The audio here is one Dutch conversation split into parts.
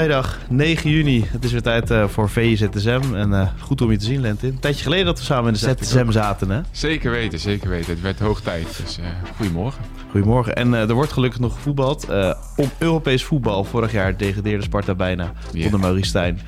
Vrijdag 9 juni. Het is weer tijd uh, voor VZSM. En uh, goed om je te zien, Lentin. Een tijdje geleden dat we samen in de ZSM zaten, hè? Zeker weten, zeker weten. Het werd hoog tijd. Dus uh, goedemorgen. Goedemorgen. En er wordt gelukkig nog gevoetbald. om Europees voetbal. Vorig jaar degradeerde Sparta bijna yeah. onder Maurice Stijn.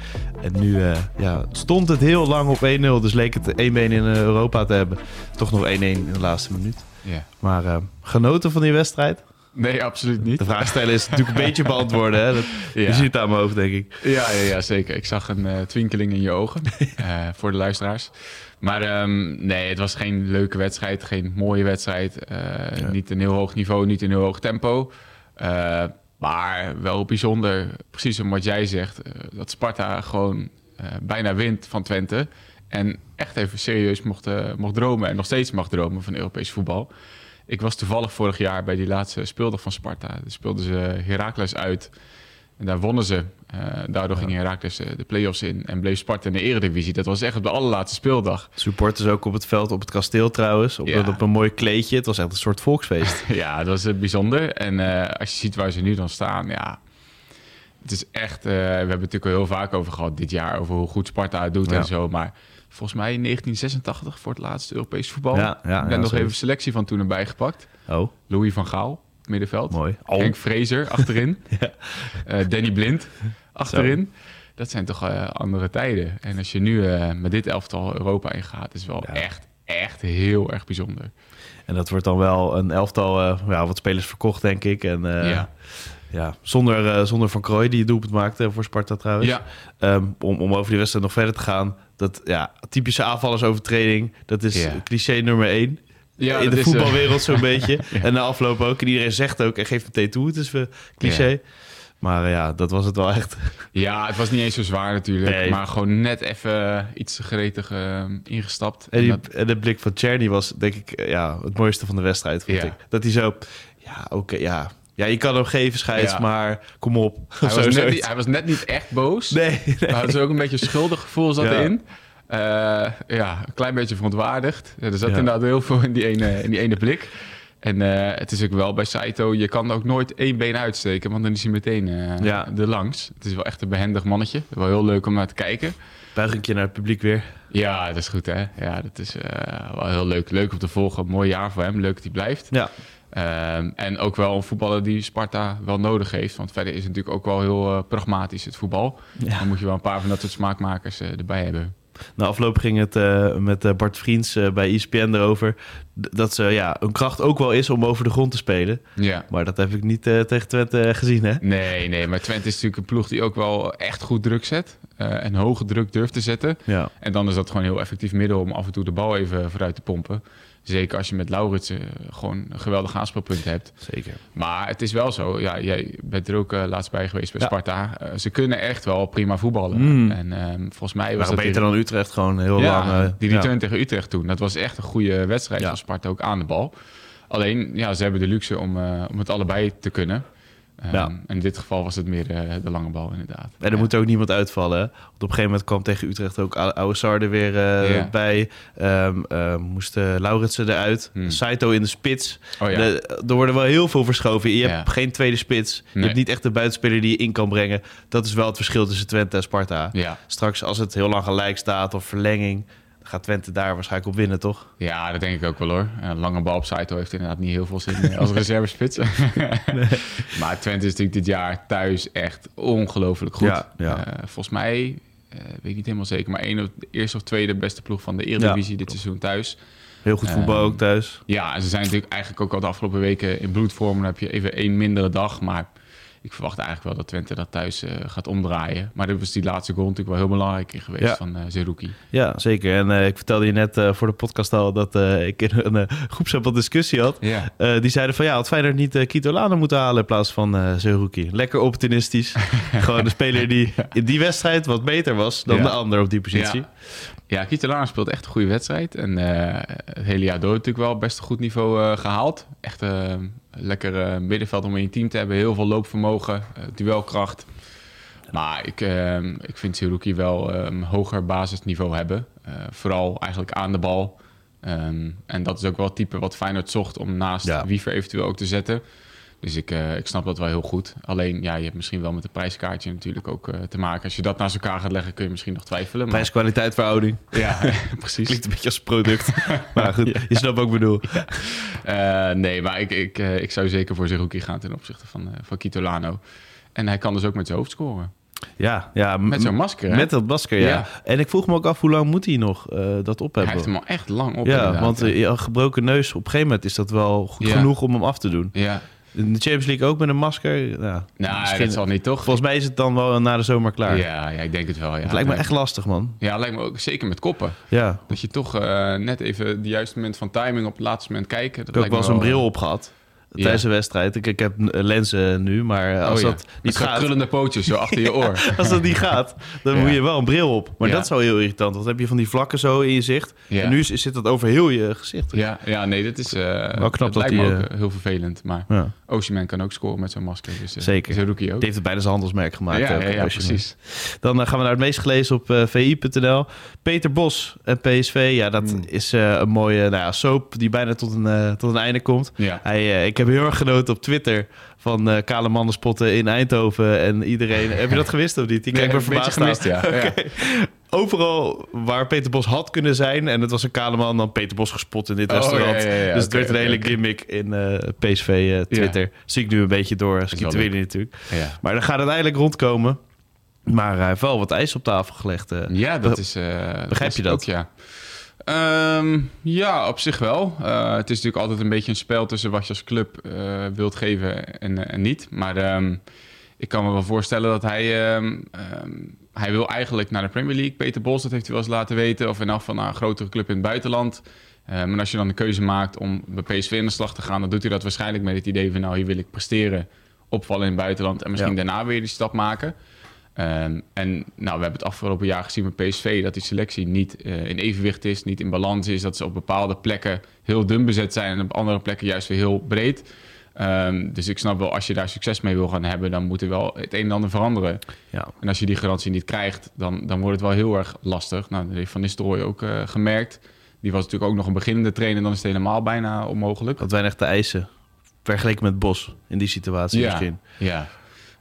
En nu ja, stond het heel lang op 1-0. Dus leek het één been in Europa te hebben. Toch nog 1-1 in de laatste minuut. Yeah. Maar genoten van die wedstrijd? Nee, absoluut niet. De vraag stellen is natuurlijk een beetje beantwoorden. Hè? Dat, Je ziet het aan mijn hoofd, denk ik. Ja, ja, ja zeker. Ik zag een uh, twinkeling in je ogen uh, voor de luisteraars. Maar um, nee, het was geen leuke wedstrijd, geen mooie wedstrijd. Uh, ja. Niet een heel hoog niveau, niet een heel hoog tempo. maar wel bijzonder, precies om wat jij zegt, dat Sparta gewoon bijna wint van Twente. En echt even serieus mocht, mocht dromen en nog steeds mag dromen van Europees voetbal. Ik was toevallig vorig jaar bij die laatste speeldag van Sparta. Daar speelden ze Heracles uit. En daar wonnen ze. Uh, daardoor ja. ging Heracles uh, de play-offs in en bleef Sparta in de eredivisie. Dat was echt op de allerlaatste speeldag. Supporters ook op het veld, op het kasteel trouwens. Op, ja. op een mooi kleedje. Het was echt een soort volksfeest. ja, dat was uh, bijzonder. En als je ziet waar ze nu dan staan, ja... Het is echt... we hebben het natuurlijk al heel vaak over gehad dit jaar... over hoe goed Sparta het doet ja. en zo. Maar volgens mij in 1986 voor het laatste Europees voetbal. Ja, ja, ik ben nog even selectie van toen erbij gepakt. Oh. Louis van Gaal, middenveld. Mooi. Oh. Henk Fraser achterin. ja. uh, Danny Blind achterin. Zo. Dat zijn toch uh, andere tijden. En als je nu uh, met dit elftal Europa ingaat, is wel ja. echt, echt heel erg bijzonder. En dat wordt dan wel een elftal, ja, wat spelers verkocht, denk ik. En, ja. Ja, zonder, zonder Van Krooi, die het doelpunt maakte voor Sparta trouwens. Ja. Um, om, om over die wedstrijd nog verder te gaan. Dat ja, typische aanvallersovertreding, dat is Ja. cliché nummer één. Ja, in de is, voetbalwereld zo'n Ja. beetje. En na afloop ook. En iedereen zegt ook en geeft meteen toe. Het is uh, cliché. Maar uh, ja, dat was het wel echt. Ja, het was niet eens zo zwaar natuurlijk. Nee. Maar gewoon net even iets gretig uh, ingestapt. En, die, dat- en de blik van Czerny was denk ik uh, ja, het mooiste van de wedstrijd, vond Ja. ik. Dat hij zo, ja, oké, ja. Ja, je kan hem geven, scheids, Ja. maar kom op. hij, was net niet, hij was net niet echt boos. Nee, nee. Maar er is ook een beetje een schuldig gevoel zat Ja. erin. Eh, ja, een klein beetje verontwaardigd. Er zat Ja. inderdaad heel veel in die ene, in die ene blik. En eh, het is ook wel bij Saito, je kan ook nooit één been uitsteken, want dan is hij meteen Ja. er langs. Het is wel echt een behendig mannetje. Wel heel leuk om naar te kijken. Buigingje naar het publiek weer. Ja, dat is goed hè. Ja, dat is wel heel leuk. Leuk om te volgen. Mooi jaar voor hem. Leuk dat hij blijft. Ja, Ehm, en ook wel een voetballer die Sparta wel nodig heeft. Want verder is het natuurlijk ook wel heel eh, pragmatisch, het voetbal. ja. Dan moet je wel een paar van dat soort smaakmakers eh, erbij hebben. Na afloop ging het eh, met Bart Vriends bij ESPN erover... dat ze ja, een kracht ook wel is om over de grond te spelen. Ja. Maar dat heb ik niet tegen Twente gezien, hè? Nee, nee, maar Twente is natuurlijk een ploeg die ook wel echt goed druk zet. en hoge druk durft te zetten. Ja, En dan is dat gewoon een heel effectief middel om af en toe de bal even vooruit te pompen. Zeker als je met Lauritsen eh, gewoon een geweldig aanspeelpunt hebt. zeker. Maar het is wel zo. Ja, jij bent er ook eh, laatst bij geweest bij Ja. Sparta. Eh, ze kunnen echt wel prima voetballen. Mm. En ehm, volgens mij was dat beter in- dan Utrecht gewoon heel ja, lang. eh, die ja. return tegen Utrecht toen. Dat was echt een goede wedstrijd van Sparta ook aan de bal. Alleen, ja, ze hebben de luxe om, om het allebei te kunnen. Ehm, Ja. En in dit geval was het meer eh, de lange bal inderdaad. En er Ja. moet ook niemand uitvallen. hè? Want op een gegeven moment kwam tegen Utrecht ook Ou- Ouassar er weer eh, Ja. bij. Ehm eh, moest eh, Lauritsen eruit. Hmm. Saito in de spits. Oh. De- er worden wel heel veel verschoven. Je hebt geen tweede spits. Je hebt niet echt de buitenspeler die je in kan brengen. Dat is wel het verschil tussen Twente en Sparta. Straks als het heel lang gelijk staat of verlenging... gaat Twente daar waarschijnlijk op winnen, toch? ja, dat denk ik ook wel hoor. Een lange bal op Saito heeft inderdaad niet heel veel zin eh, als reservespits. Maar Twente is natuurlijk dit jaar thuis echt ongelooflijk goed. Ja, ja. Eh, volgens mij, eh, weet ik niet helemaal zeker... maar één of, de eerste of tweede beste ploeg van de Eredivisie dit seizoen thuis. Heel goed voetbal Ehm, ook thuis. Ja, ze zijn natuurlijk eigenlijk ook al de afgelopen weken in bloedvorm. Dan heb je even één mindere dag. Maar ik verwacht eigenlijk wel dat Twente dat thuis eh, gaat omdraaien. Maar dat was die laatste goal natuurlijk wel heel belangrijk in geweest Ja. van uh, Zerouki. Ja, zeker. En eh, ik vertelde je net voor de podcast al dat ik in een uh, discussie had. Ja. Die zeiden van ja, had Feyenoord niet uh, Kito Lano moeten halen in plaats van uh, Zerouki. Lekker opportunistisch. Gewoon de speler die in die wedstrijd wat beter was dan Ja. de ander op die positie. Ja. Kitolano speelt echt een goede wedstrijd. En eh, het hele jaar door natuurlijk wel best een goed niveau eh, gehaald. Echt eh, lekker eh, middenveld om in je team te hebben. Heel veel loopvermogen, eh, duelkracht. Maar ik, eh, ik vind Siruki wel eh, een hoger basisniveau hebben. Eh, vooral eigenlijk aan de bal. Ehm, en dat is ook wel het type wat Feyenoord zocht om naast Ja. Wiever eventueel ook te zetten. Dus ik, eh, ik snap dat wel heel goed. Alleen, ja, je hebt misschien wel met een prijskaartje natuurlijk ook eh, te maken. Als je dat naast elkaar gaat leggen, kun je misschien nog twijfelen. Maar... Prijs-kwaliteit verhouding. Ja, precies. Klinkt een beetje als product. maar goed, je snapt wat ik bedoel. Uh, nee, maar ik, ik, ik zou zeker voor Zerouki gaan ten opzichte van, van Kitolano. En hij kan dus ook met zijn hoofd scoren. Ja, ja met zo'n masker. Hè? Met dat masker, ja. ja. En ik vroeg me ook af hoe lang moet hij nog uh, dat op hebben. Hij heeft hem al echt lang op. Ja, want een gebroken neus, op een gegeven moment is dat wel goed ja. genoeg om hem af te doen. Ja. In de Champions League ook met een masker. Ja, nou, misschien, dat zal niet toch. Volgens mij is het dan wel na de zomer klaar. Ja, ja ik denk het wel. Ja. Het lijkt me echt lastig, man. Ja, lijkt me ook zeker met koppen. Ja. Dat je toch uh, net even het juiste moment van timing op het laatste moment kijken. Dat ik heb ook wel eens een bril op gehad. Tijdens de wedstrijd. Ik, ik heb lenzen nu, maar als oh, ja. dat niet gaat... krullende pootjes zo achter je oor. als dat niet gaat, dan moet je wel een bril op. Maar dat is wel heel irritant. Want dan heb je van die vlakken zo in je zicht. Ja. En nu zit dat over heel je gezicht. Ja, ja, nee, dat is... eh Wel knap dat lijkt die, ook eh, heel vervelend. Maar Ja. Osimhen kan ook scoren met zo'n masker. Dus, eh, Zeker. Een rookie ook. Die heeft het bijna zijn handelsmerk gemaakt. ja, ja, als precies. Dan gaan we naar het meest gelezen op vi.nl. Peter Bos en PSV. Ja, dat Hmm. is een mooie nou ja, soap die bijna tot een, tot een einde komt. Ja. Hij, ik heb heel erg genoten op Twitter van eh kale mannen spotten in Eindhoven. En iedereen... heb je dat gewist of niet? Die Nee, kijkt me verbaasd gemist, ja. Overal waar Peter Bos had kunnen zijn... en het was een kale man, dan Peter Bos gespot in dit Oh, restaurant. ja, dus het werd een hele gimmick in eh, PSV eh, Twitter. Zie ik nu een beetje door. Schiet winnen natuurlijk. Ja. Maar dan gaat het uiteindelijk rondkomen. Maar hij heeft wel wat ijs op tafel gelegd. Ja, dat is. begrijp je dat? Ook, ja. Ehm, ja, op zich wel. Eh, het is natuurlijk altijd een beetje een spel tussen wat je als club eh, wilt geven en, en niet. Maar ehm, ik kan me wel voorstellen dat hij. ehm, hij wil eigenlijk naar de Premier League. Peter Bos, dat heeft hij wel eens laten weten. Of in elk geval naar een grotere club in het buitenland. Eh, maar als je dan de keuze maakt om bij PSV in de slag te gaan, dan doet hij dat waarschijnlijk met het idee van nou, hier wil ik presteren, opvallen in het buitenland en misschien Ja. daarna weer die stap maken. Ehm, en nou, we hebben het afgelopen jaar gezien met PSV dat die selectie niet eh, in evenwicht is, niet in balans is, dat ze op bepaalde plekken heel dun bezet zijn en op andere plekken juist weer heel breed. Ehm, dus ik snap wel, als je daar succes mee wil gaan hebben, dan moet er wel het een en ander veranderen. Ja. En als je die garantie niet krijgt, dan, dan wordt het wel heel erg lastig. Nou, dat heeft Van Nistelrooy ook eh, gemerkt. Die was natuurlijk ook nog een beginnende trainer, dan is het helemaal bijna onmogelijk. Had weinig te eisen. Vergeleken met Bos in die situatie Ja. misschien. Ja.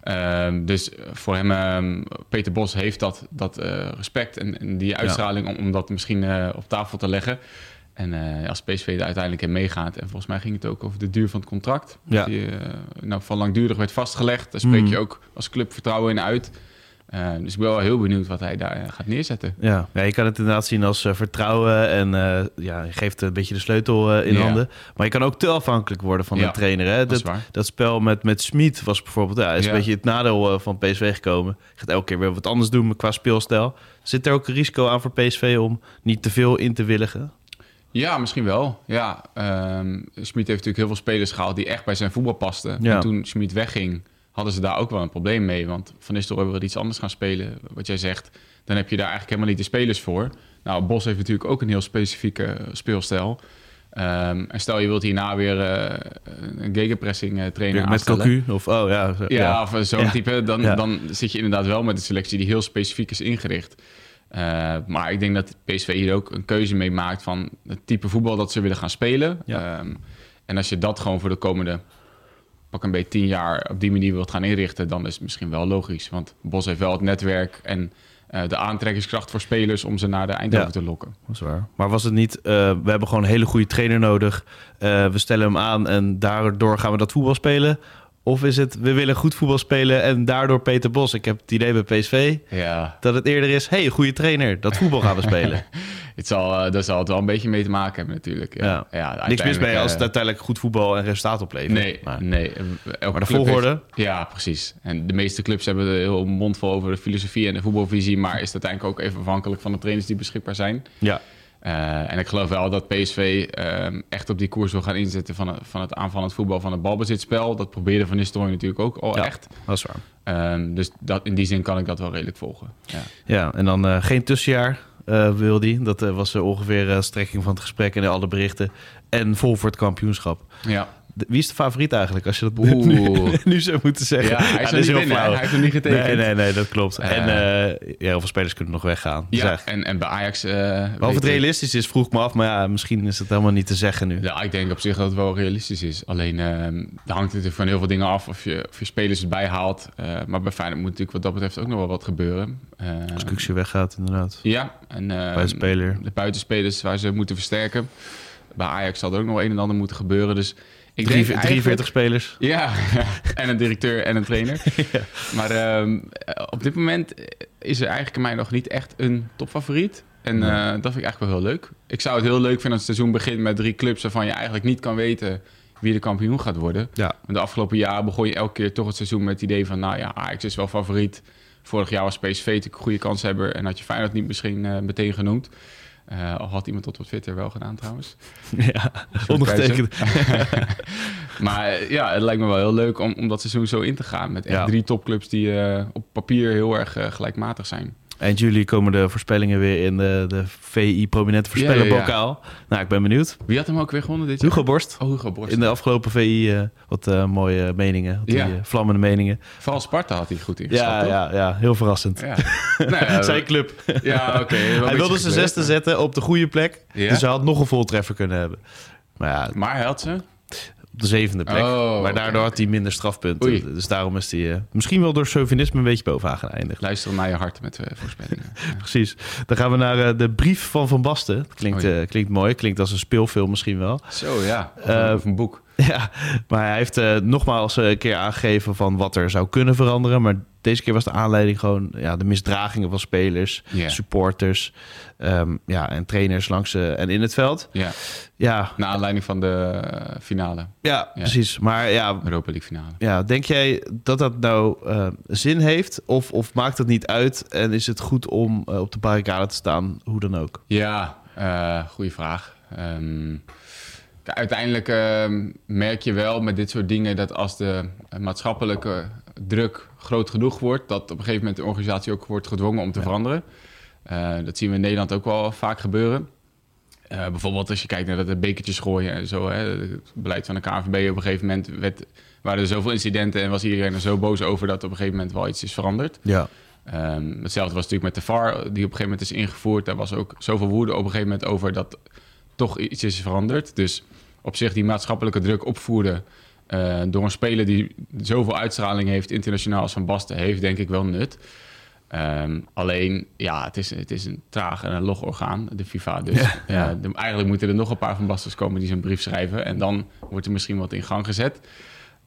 Ehm, dus voor hem, ehm, Peter Bos heeft dat, dat eh, respect en, en die uitstraling om, om dat misschien eh, op tafel te leggen. En eh, als PSV er uiteindelijk in meegaat, en volgens mij ging het ook over de duur van het contract, Ja. dat die nou, van langdurig werd vastgelegd. Daar spreek Mm. je ook als club vertrouwen in uit. Eh, dus ik ben wel heel benieuwd wat hij daar eh, gaat neerzetten. Ja. ja, je kan het inderdaad zien als eh, vertrouwen. En ja, je geeft een beetje de sleutel in Ja. handen. Maar je kan ook te afhankelijk worden van Ja, de trainer. Hè? Dat Dat, waar. dat spel met, met Smit was bijvoorbeeld... Ja, is een beetje het nadeel van PSV gekomen. Je gaat elke keer weer wat anders doen qua speelstijl. Zit er ook een risico aan voor PSV om niet te veel in te willigen? Ja, misschien wel. Ja, Schmid heeft natuurlijk heel veel spelers gehaald die echt bij zijn voetbal pasten. En toen Schmid wegging, hadden ze daar ook wel een probleem mee. Want Van Nistelrooy wil iets anders gaan spelen, wat jij zegt. Dan heb je daar eigenlijk helemaal niet de spelers voor. Nou, Bos heeft natuurlijk ook een heel specifieke eh, speelstijl. Ehm, en stel je wilt hierna weer eh, een gegenpressing eh, trainer met aanstellen. Cocu? Of, oh ja. zo- Ja, of zo'n Ja. type. Dan, Ja. dan zit je inderdaad wel met een selectie die heel specifiek is ingericht. Eh, maar ik denk dat PSV hier ook een keuze mee maakt van het type voetbal dat ze willen gaan spelen. Ja. Ehm, en als je dat gewoon voor de komende pak een beetje tien jaar op die manier wilt gaan inrichten, dan is het misschien wel logisch. Want Bos heeft wel het netwerk en eh, de aantrekkingskracht voor spelers om ze naar de Eindhoven Ja. te lokken. Dat is waar. Maar was het niet, eh, we hebben gewoon een hele goede trainer nodig. Eh, we stellen hem aan en daardoor gaan we dat voetbal spelen. Of is het, we willen goed voetbal spelen en daardoor Peter Bos. Ik heb het idee bij PSV Ja, dat het eerder is, hey, goede trainer, dat voetbal gaan we spelen. het zal, uh, daar zal het wel een beetje mee te maken hebben natuurlijk. Ja. Ja. Niks mis mee als het uiteindelijk goed voetbal en resultaat oplevert. Nee, maar, nee. maar de volgorde? ja, precies. En de meeste clubs hebben er heel mondvol over de filosofie en de voetbalvisie, maar is het uiteindelijk ook even afhankelijk van de trainers die beschikbaar zijn. Ja. Uh, en ik geloof wel dat PSV uh, echt op die koers wil gaan inzetten van het, van het aanvallend voetbal, van het balbezitspel. Dat probeerde Van Nistelrooy natuurlijk ook al ja, echt. dat is waar. Uh, dus dat, in die zin kan ik dat wel redelijk volgen. Ja, ja en dan geen tussenjaar wil die. Dat was ongeveer strekking van het gesprek en alle berichten. En vol voor het kampioenschap. Ja. Wie is de favoriet eigenlijk, als je dat nu, nu, zou moeten zeggen? Ja, hij is, ja, is heel. Hij heeft hem niet getekend. Nee, nee, nee, dat klopt. Uh, en uh, ja, heel veel spelers kunnen nog weggaan. Ja, en, en bij Ajax... Uh, of het realistisch is, vroeg me af. Maar ja, misschien is het helemaal niet te zeggen nu. Ja, ik denk op zich dat het wel realistisch is. Alleen, er hangt natuurlijk van heel veel dingen af of je, of je spelers erbij haalt. maar bij Feyenoord moet natuurlijk wat dat betreft ook nog wel wat gebeuren. als Kuksje weggaat, inderdaad. Ja. En, Buitenspeler. De buitenspelers waar ze moeten versterken. Bij Ajax zal er ook nog een en ander moeten gebeuren. Dus ik Drie, denk 43 spelers. Ja, en een directeur en een trainer. ja. Maar um, op dit moment is er eigenlijk in mij nog niet echt een topfavoriet. En uh, dat vind ik eigenlijk wel heel leuk. Ik zou het heel leuk vinden als het seizoen begint met drie clubs... waarvan je eigenlijk niet kan weten wie de kampioen gaat worden. Ja. De afgelopen jaren begon je elke keer toch het seizoen met het idee van... nou ja, Ajax is wel favoriet. Vorig jaar was PSV een goede kans hebben... en had je Feyenoord niet misschien uh, meteen genoemd. Uh, al had iemand tot wat Twitter wel gedaan trouwens. Ja, ondergetekend. maar ja, het lijkt me wel heel leuk om, om dat seizoen zo in te gaan. Met echt ja. drie topclubs die uh, op papier heel erg uh, gelijkmatig zijn. Eind juli komen de voorspellingen weer in de, de VI Prominente Voorspellerbokaal. Ja, ja, nou, ik ben benieuwd. Wie had hem ook weer gewonnen dit jaar? Hugo Borst. Oh, Hugo Borst. In de afgelopen VI uh, wat uh, mooie meningen. Die, uh, vlammende meningen. Vooral Sparta had hij goed ingezet, ja, ja, ja, heel verrassend. Ja. nou, Zijn club. Ja, oké. Okay, hij wilde zijn zesde zetten op de goede plek. Dus hij had nog een voltreffer kunnen hebben. Maar, ja, maar hij had ze? Op de zevende plek. Oh, maar daardoor okay. had hij minder strafpunten. Oei. Dus daarom is hij uh, misschien wel door chauvinisme een beetje bovenaan geëindigd. Luister naar je hart met uh, voorspellingen. ja. Precies. Dan gaan we naar uh, de brief van Van Basten. Klinkt, oh, klinkt mooi. Klinkt als een speelfilm misschien wel. Zo ja, of, of een boek. Ja, maar hij heeft nogmaals een keer aangegeven van wat er zou kunnen veranderen. Maar deze keer was de aanleiding gewoon ja, de misdragingen van spelers, yeah. supporters um, ja, en trainers langs uh, en in het veld. Ja. ja. Naar aanleiding van de finale. Ja, ja, precies. Maar ja, Europa League finale. Ja, denk jij dat dat nou uh, zin heeft of, of maakt het niet uit en is het goed om op de barricade te staan, hoe dan ook? Ja, goede vraag. Um, uiteindelijk uh, merk je wel met dit soort dingen dat als de maatschappelijke druk groot genoeg wordt, dat op een gegeven moment de organisatie ook wordt gedwongen om te ja. veranderen. Uh, dat zien we in Nederland ook wel vaak gebeuren. Uh, bijvoorbeeld als je kijkt naar de bekertjes gooien en zo. Hè, het beleid van de KNVB op een gegeven moment werd, waren er zoveel incidenten en was iedereen er zo boos over dat op een gegeven moment wel iets is veranderd. Ja. Um, hetzelfde was natuurlijk met de VAR, die op een gegeven moment is ingevoerd. Daar was ook zoveel woede op een gegeven moment over dat toch iets is veranderd. Dus op zich die maatschappelijke druk opvoeren uh, door een speler die zoveel uitstraling heeft, internationaal als Van Basten, heeft denk ik wel nut. Um, alleen, ja, het is, het is een traag en een log orgaan, de FIFA. Dus ja, ja. De, eigenlijk moeten er nog een paar Van Bastens komen die zo'n brief schrijven. En dan wordt er misschien wat in gang gezet.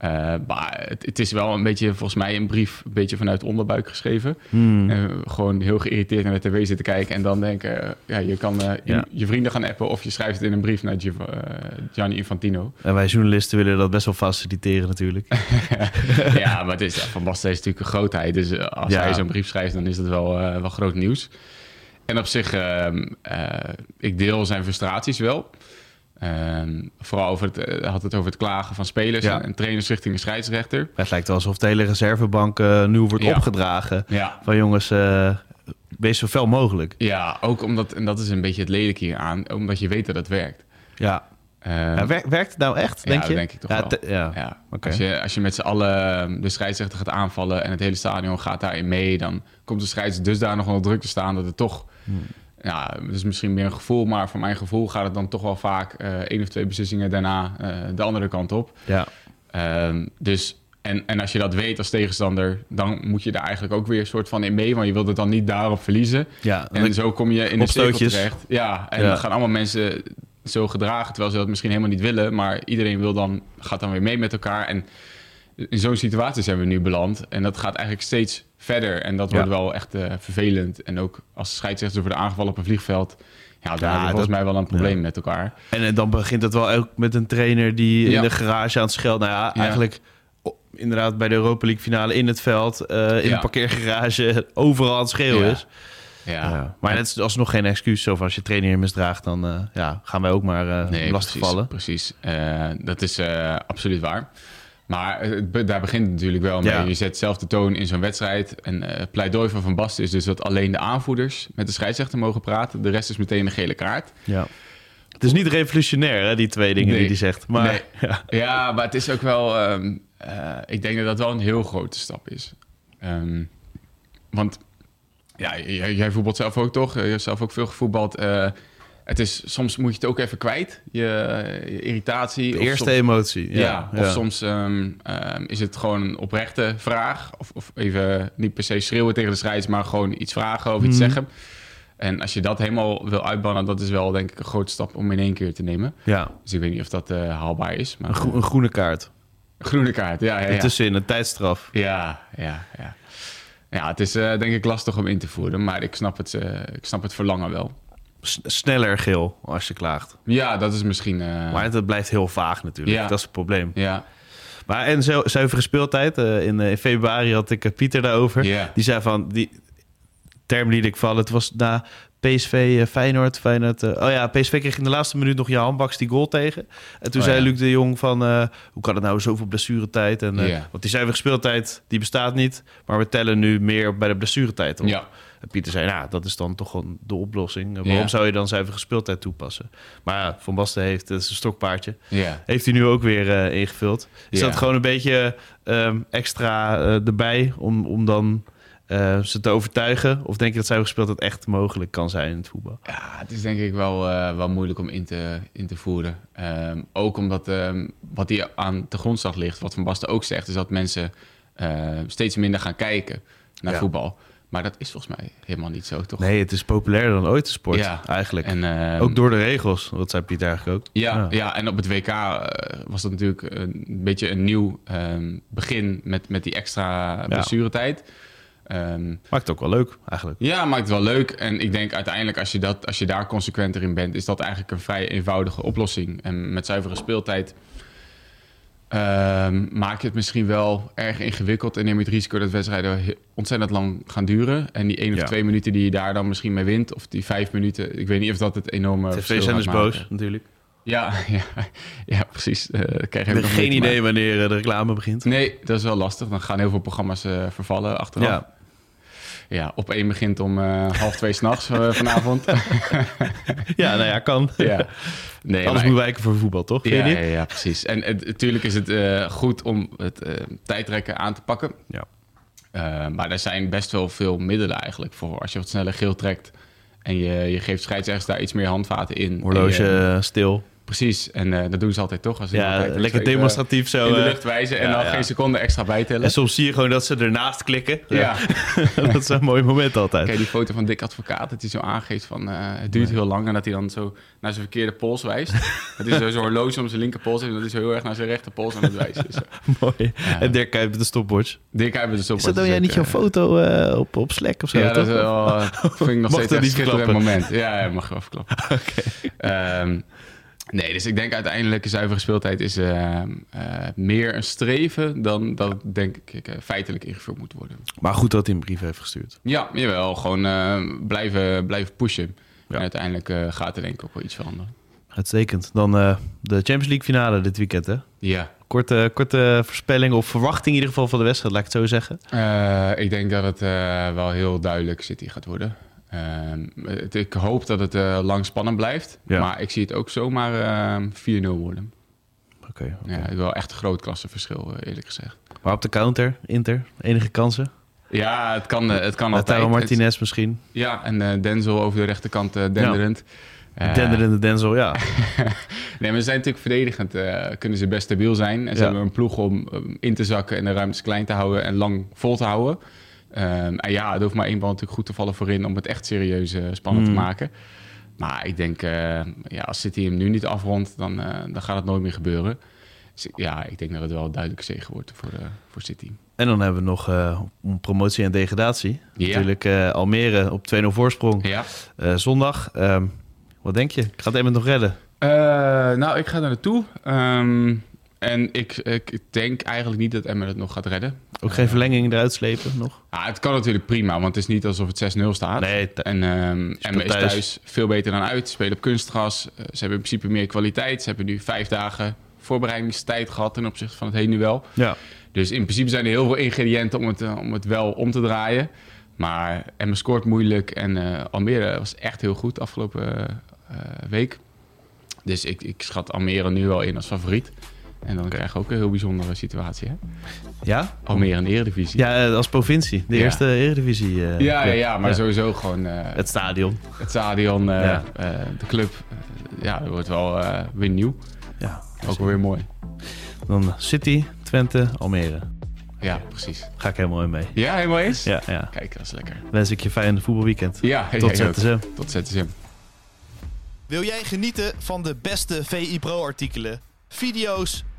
Uh, maar het, het, is wel een beetje, volgens mij, een brief een beetje vanuit onderbuik geschreven. Hmm. Uh, gewoon heel geïrriteerd naar de tv zitten kijken en dan denken, uh, ja, je kan ja. je, je, vrienden gaan appen of je schrijft het in een brief naar Giv Gianni Infantino. En wij journalisten willen dat best wel faciliteren natuurlijk. ja, maar het is, Van Basten is natuurlijk een grootheid, dus als ja. hij zo'n brief schrijft, dan is dat wel, wel groot nieuws. En op zich, ehm, ik deel zijn frustraties wel. Um, vooral over het, uh, had het over het klagen van spelers ja. en, trainers richting de scheidsrechter. Het lijkt wel alsof de hele reservebank uh, nu wordt ja. opgedragen. Ja. Van jongens, uh, wees zo fel mogelijk. Ja, ook omdat, en dat is een beetje het lelijke hier aan, omdat je weet dat het werkt. Ja. ja werkt, werkt het nou echt, denk ja, je? denk ik toch wel. Ja. ja. Okay. Als, je, als je met z'n allen de scheidsrechter gaat aanvallen en het hele stadion gaat daarin mee, dan komt de dus daar nog onder druk te staan dat het toch... Hmm ja, het is misschien meer een gevoel, maar voor mijn gevoel gaat het dan toch wel vaak uh, één of twee beslissingen daarna uh, de andere kant op. Ja. Um, dus, en, en als je dat weet als tegenstander, dan moet je daar eigenlijk ook weer een soort van in mee, want je wilt het dan niet daarop verliezen. Ja, en zo kom je in de cirkel terecht. Ja, en ja. dan gaan allemaal mensen zo gedragen, terwijl ze dat misschien helemaal niet willen, maar iedereen wil dan, gaat dan weer mee met elkaar. En in zo'n situatie zijn we nu beland. En dat gaat eigenlijk steeds verder. En dat wordt ja. wel echt uh, vervelend. En ook als scheidsrechter worden aangevallen op een vliegveld... Ja, daar Ja, volgens dat- mij wel een probleem met elkaar. En, eh, dan begint het wel ook met een trainer die in de garage aan het schelden. Nou ja, eigenlijk inderdaad bij de Europa League finale in het veld, eh, in een parkeergarage, overal aan het schreeuwen Ja. is. Ja, Ja. Maar het is alsnog geen excuus. Zo als je trainer misdraagt, dan eh, ja, gaan wij ook maar eh nee, lastig precies, vallen. Precies, Eh, dat is eh, absoluut waar. Maar het be- daar begint het natuurlijk wel mee. Ja. Je zet zelf de toon in zo'n wedstrijd. En eh, het pleidooi van Van Basten is dus dat alleen de aanvoerders met de scheidsrechter mogen praten. De rest is meteen een gele kaart. Ja. Het is niet revolutionair, hè, die twee dingen Nee. die hij zegt. Maar Nee. ja. Ja, maar het is ook wel... ehm, eh, ik denk dat dat wel een heel grote stap is. Ehm, want ja, jij, jij voetbalt zelf ook toch? Je hebt zelf ook veel gevoetbald. Eh, het is, soms moet je het ook even kwijt, je, je irritatie. de eerste soms- emotie. Ja, Ja, of ja. soms ehm, ehm, is het gewoon een oprechte vraag. Of, of even niet per se schreeuwen tegen de scheids, maar gewoon iets vragen of iets Mhm. zeggen. En als je dat helemaal wil uitbannen, dat is wel denk ik een grote stap om in één keer te nemen. Ja, Dus ik weet niet of dat eh, haalbaar is. Maar een, groe- een groene kaart. groene kaart, ja, ja, ja. Een tijdstraf. Ja, ja, ja. Ja, het is eh, denk ik lastig om in te voeren, maar ik snap het, eh, ik snap het verlangen wel. Sneller geel als je klaagt. Ja, dat is misschien... eh, Maar het blijft heel vaag natuurlijk. Ja. Dat is het probleem. ja, Maar en zu- zuivere speeltijd. eh, in, eh, in februari had ik Pieter daarover. Ja. Die zei van... Die term liet ik vallen. Het was na PSV Feyenoord. Feyenoord oh ja, PSV kreeg in de laatste minuut nog Jan Baks die goal tegen. En toen Oh zei ja. Luc de Jong van... hoe kan het nou zoveel blessuretijd? En, eh, Ja. Want die zuivere speeltijd die bestaat niet. Maar we tellen nu meer bij de blessuretijd op. ja. En Pieter zei, nou, dat is dan toch gewoon de oplossing. Waarom Ja. zou je dan zuivere speeltijd toepassen? Maar ja, Van Basten heeft, het is een stokpaardje. ja. Heeft hij nu ook weer eh, ingevuld. Is dat gewoon een beetje ehm, extra eh, erbij om, om dan eh, ze te overtuigen? Of denk je dat zuivere speeltijd echt mogelijk kan zijn in het voetbal? Ja, het is denk ik wel, eh, wel moeilijk om in te, in te voeren. Ehm, ook omdat ehm, wat hier aan de grondslag ligt, wat Van Basten ook zegt, is dat mensen eh, steeds minder gaan kijken naar Ja. voetbal. Maar dat is volgens mij helemaal niet zo, toch? Nee, het is populairder dan ooit de sport Ja. eigenlijk. En, ehm, ook door de regels, dat zei Pieter eigenlijk ook. Ja, ja. en op het WK eh, was dat natuurlijk een beetje een nieuw ehm, begin met, met die extra blessuretijd. Ehm, Maakt het ook wel leuk eigenlijk. ja, maakt het wel leuk. En ik denk uiteindelijk, als je, dat, als je daar consequenter in bent, is dat eigenlijk een vrij eenvoudige oplossing. En met zuivere speeltijd ehm, maak je het misschien wel erg ingewikkeld en neem je het risico dat wedstrijden ontzettend lang gaan duren. En die één of Ja. twee minuten die je daar dan misschien mee wint, of die vijf minuten, ik weet niet of dat het enorme TV zijn dus boos natuurlijk. Ja, ja, ja precies. Daar krijg Ik geen idee maken. wanneer eh, de reclame begint. Nee, dat is wel lastig. Dan gaan heel veel programma's eh, vervallen achteraf. Ja. Ja. op één begint om eh, half twee s'nachts uh, vanavond. ja, nou ja, kan. ja. Nee, Alles maar- moet wijken voor voetbal, toch? Ja, ja, ja, precies. En natuurlijk is het eh, goed om het eh, tijdrekken aan te pakken. Ja. Eh, maar er zijn best wel veel middelen eigenlijk voor. Als je wat sneller geel trekt en je, je geeft scheidsrechters daar iets meer handvaten in. Horloge je- eh, stil. Precies, en eh, dat doen ze altijd toch. Als ze Ja, lekker zo even demonstratief zo. In de eh, lucht wijzen en ja, dan ja. geen seconde extra bijtellen. En soms zie je gewoon dat ze ernaast klikken. Ja. dat is een mooi moment altijd. Kijk, die foto van Dick Advocaat, dat hij zo aangeeft van eh, het duurt heel lang en dat hij dan zo naar zijn verkeerde pols wijst. hij zo zo'n horloge om zijn linkerpols heeft en dat hij zo heel erg naar zijn rechterpols aan het wijzen is. Mooi. Ja. En Dirk met de stopwatch. Dick hebben dus op. Is dat nou jij niet jouw foto eh, op, op Slack of zo? Ja, dat toch? is wel, eh, vind ik nog Mag steeds dat een niet schitterend moment. Ja, ja, mag wel verklappen. Ehm, nee, dus ik denk uiteindelijk zuivere speeltijd is eh, meer een streven dan dat denk ik eh, feitelijk ingevuld moet worden. Maar goed dat hij een brief heeft gestuurd. Ja, jawel. Gewoon blijven, blijven pushen. Ja. En uiteindelijk gaat er denk ik ook wel iets veranderen. Uitstekend. Dan de Champions League finale dit weekend, hè? Ja. Korte, korte voorspelling of verwachting in ieder geval van de wedstrijd, laat ik het zo zeggen. Ik denk dat het wel heel duidelijk City gaat worden. Ehm, het- ik hoop dat het eh, lang spannend blijft. Ja. Maar ik zie het ook zomaar eh, 4-0 worden. Oké. Ja, wel echt een groot klassenverschil, eh, eerlijk gezegd. Maar op de counter, Inter, enige kansen? Ja, het kan, eh, het kan altijd. Lautaro Martinez misschien. ja, en Denzel over de rechterkant eh denderend. Eh, Denderende Denzel, ja. Nee, maar ze zijn natuurlijk verdedigend. kunnen ze best stabiel zijn. En ze Ja. hebben een ploeg om um, in te zakken en de ruimtes klein te houden en lang vol te houden. Ehm, en ja, er hoeft maar één bal natuurlijk goed te vallen voorin om het echt serieus eh, spannend Mm. te maken. Maar ik denk, eh, ja, als City hem nu niet afrondt, dan, eh, dan gaat het nooit meer gebeuren. Dus ja, ik denk dat het wel een duidelijke zege wordt voor, voor City. En dan hebben we nog om promotie en degradatie. Ja. Natuurlijk Almere op 2-0 voorsprong. Ja, zondag. ehm, Wat denk je? Gaat Emmen nog redden? Nou, ik ga daar naartoe. Um, en ik, ik denk eigenlijk niet dat Emmen het nog gaat redden. Ook geen verlenging eruit slepen nog? Ja, het kan natuurlijk prima, want het is niet alsof het 6-0 staat. Nee, en um, Emmen is thuis. veel beter dan uit. Spelen op kunstgras. Uh, ze hebben in principe meer kwaliteit. Ze hebben nu vijf dagen voorbereidingstijd gehad ten opzichte van het heen nu wel. Ja. Dus in principe zijn er heel veel ingrediënten om het, uh, om het wel om te draaien. Maar Emmen scoort moeilijk en uh, Almere was echt heel goed afgelopen week. Dus ik, ik schat Almere nu wel in als favoriet. En dan krijg je ook een heel bijzondere situatie. Hè? Ja? Almere in de Eredivisie. Ja, eh, als provincie. De eerste Eredivisie. Uh, ja, ja, ja, maar sowieso gewoon... Uh, het stadion. Het stadion, uh, ja. de club. ja, dat wordt wel weer nieuw. Ja. Ook wel weer mooi. Dan City, Twente, Almere. Ja, precies. Ga ik helemaal in mee. Ja, helemaal eens? Ja, ja. Kijk, dat is lekker. Wens ik je fijn voetbalweekend. Ja, Tot ZSM. Tot ZSM. Wil jij genieten van de beste VI Pro artikelen, video's